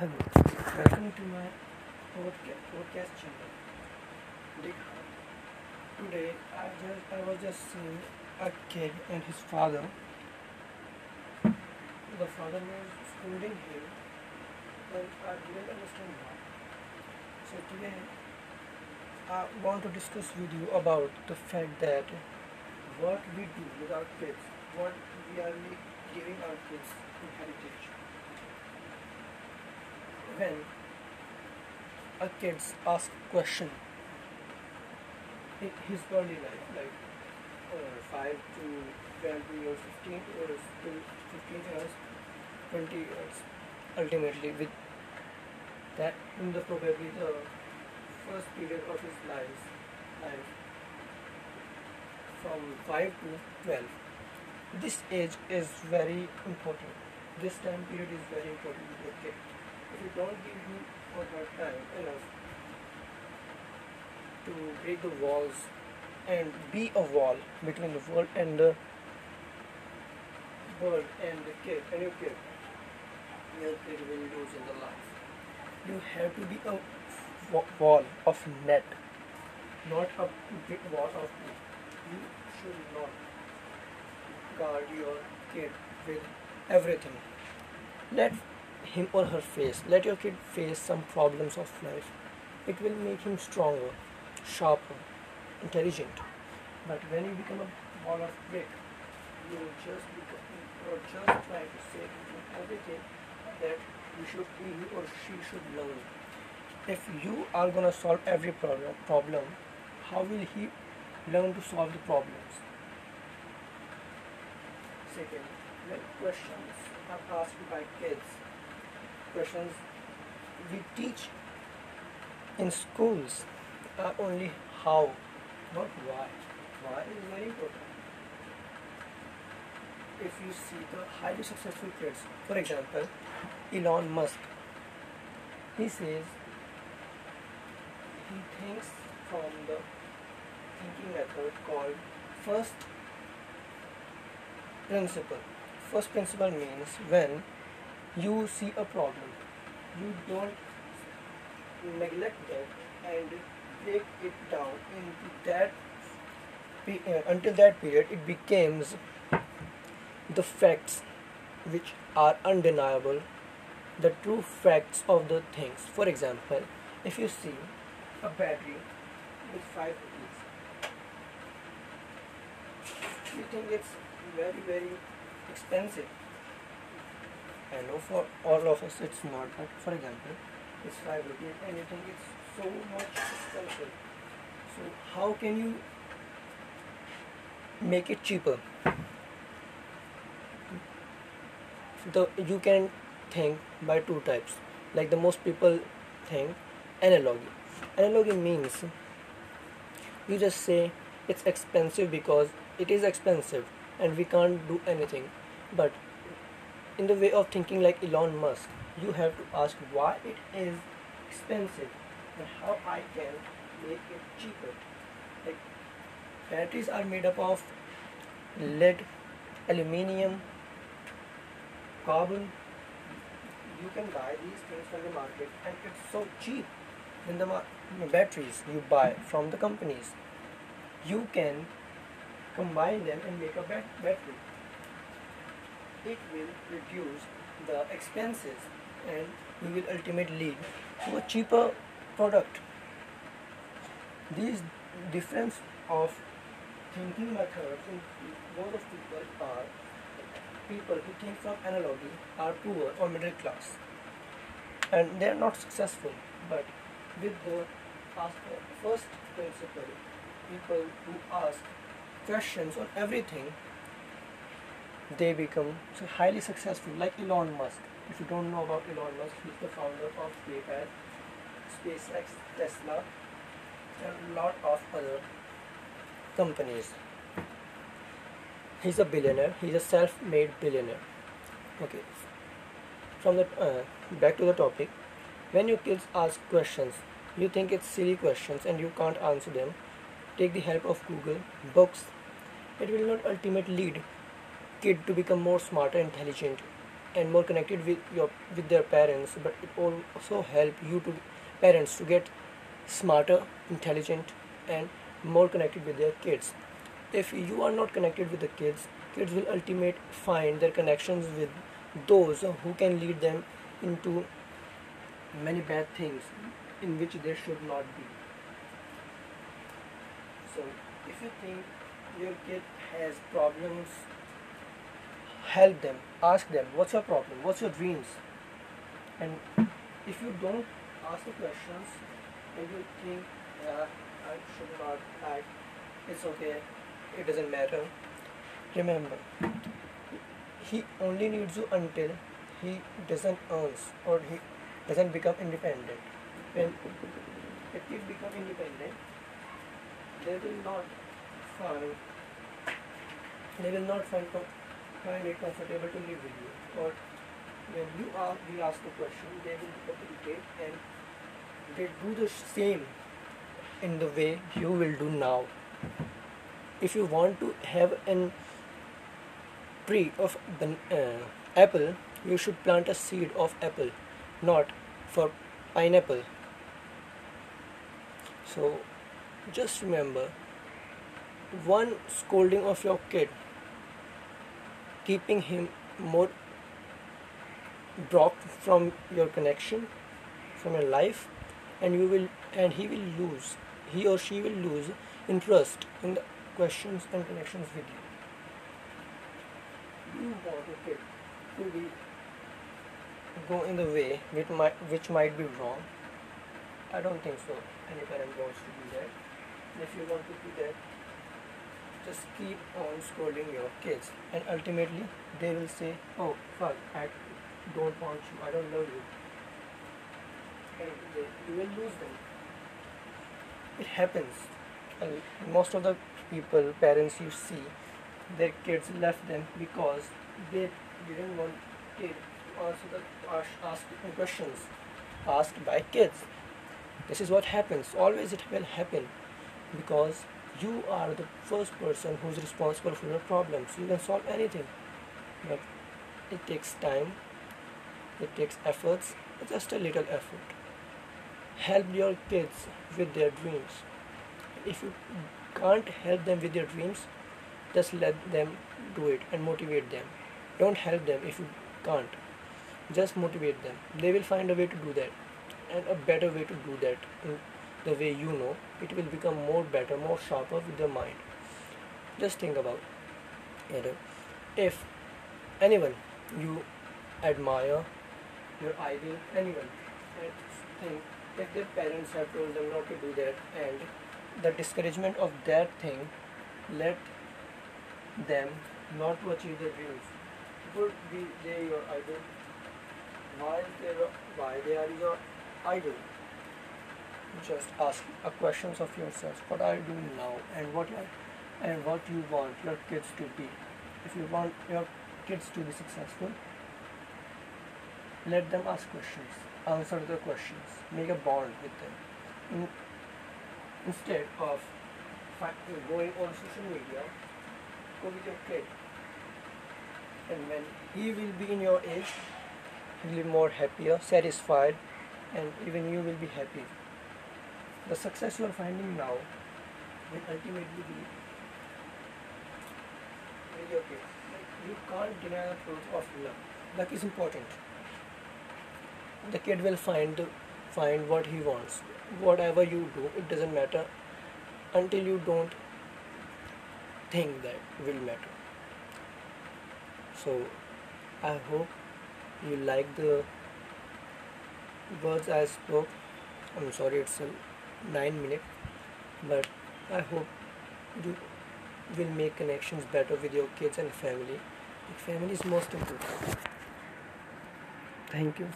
Hello, welcome to my podca- podcast channel. Today, I just I was just seeing a kid and his father. The father was scolding him, but I didn't understand why. So today, I want to discuss with you about the fact that what we do with our kids, what we are giving our kids in heritage. When a kid asks question in his early life, like uh, 5 to 12 years, 15 years, to 15 years, 20 years, ultimately with that in the probably the first period of his life, life from 5 to 12. This age is very important. This time period is very important with your kid. If you don't give him or her time enough to break the walls and be a wall between the world and the world and the kid and your kid, your kid will lose in the life. You have to be a wall of net, not a big wall of net. You should not guard your kid with everything. Let him or her face, let your kid face some problems of life. It will make him stronger, sharper, intelligent. But when you become a ball of brick, you will just become, just try to say to everything that you should, he or she should learn. If you are gonna solve every problem, problem, how will he learn to solve the problems? Second, when questions are asked by kids, questions we teach in schools are only how, not why. Why is very important. If you see the highly successful kids, for example, Elon Musk, he says he thinks from the thinking method called first principle. First principle means when you see a problem, you don't neglect that and break it down into that uh, until that period it becomes the facts which are undeniable the true facts of the things. For example if you see a battery with 5 rupees you think it's very very expensive I know for all of us it's not but for example it's 5 rupees and you think it's so much expensive. So how can you make it cheaper? The you can think by two types. Like the most people think analogy. Analogy means you just say it's expensive because it is expensive and we can't do anything. But in the way of thinking like Elon Musk you have to ask why it is expensive and how I can make it cheaper. Like batteries are made up of lead aluminium carbon. You can buy these things from the market and it's so cheap than the mar- batteries you buy from the companies. You can combine them and make a bat- battery it will reduce the expenses and we will ultimately lead to a cheaper product. These difference of thinking methods in both of people are people who think from analogy are poor or middle class. And they are not successful but with the first principle people who ask questions on everything they become highly successful like Elon Musk. If you don't know about Elon Musk he's the founder of PayPal SpaceX Tesla and a lot of other companies. He's a billionaire. He's a self-made billionaire. Okay. From the uh, back to the topic. When your kids ask questions you think it's silly questions and you can't answer them take the help of google books. It will not ultimately lead kid to become more smarter intelligent and more connected with your with their parents but it also help you to parents to get smarter intelligent and more connected with their kids. If you are not connected with the kids kids will ultimately find their connections with those who can lead them into many bad things in which they should not be. So if you think your kid has problems help them ask them what's your problem? What's your dreams? And if you don't ask the questions and you think yeah I should not act it's okay it doesn't matter remember he only needs you until he doesn't earn or he doesn't become independent. When if he become independent they will not find they will not find find it comfortable to live with you. But when you are we ask a question, they will communicate and they do the same in the way you will do now. If you want to have an tree of uh, apple, you should plant a seed of apple, not for pineapple. So just remember one scolding of your kid keeping him more blocked from your connection from your life and you will and he will lose he or she will lose interest in the questions and connections with you. You want a kid to be go in the way which might which might be wrong. I don't think so. Any parent wants to do that. If you want to do that just keep on scolding your kids. And ultimately they will say oh fuck I don't want you. I don't love you. And you will lose them. It happens. And most of the people parents you see their kids left them because they didn't want kids to answer the ask questions asked by kids. This is what happens. Always it will happen because you are the first person who's responsible for your problems. You can solve anything. But it takes time. It takes efforts. Just a little effort. Help your kids with their dreams. If you can't help them with their dreams just let them do it and motivate them. Don't help them if you can't. Just motivate them. They will find a way to do that and a better way to do that the way you know it will become more better more sharper with the mind. Just think about it. If anyone you admire your idol anyone think if their parents have told them not to do that and the discouragement of that thing let them not to achieve their dreams would be they your idol. Why they why they are your idol just ask a questions of yourself. What are you doing now? And what and what you want your kids to be. If you want your kids to be successful let them ask questions. Answer the questions. Make a bond with them. In, instead of going on social media go with your kid. And when he will be in your age he will be more happier satisfied and even you will be happy the success you are finding now will ultimately be mediocre. You can't deny the truth of luck. Luck is important. The kid will find find what he wants. Whatever you do, it doesn't matter until you don't think that will matter. So I hope you like the words I spoke. I'm sorry it's a 9 minutes but I hope you will make connections better with your kids and family. Family is most important. Thank you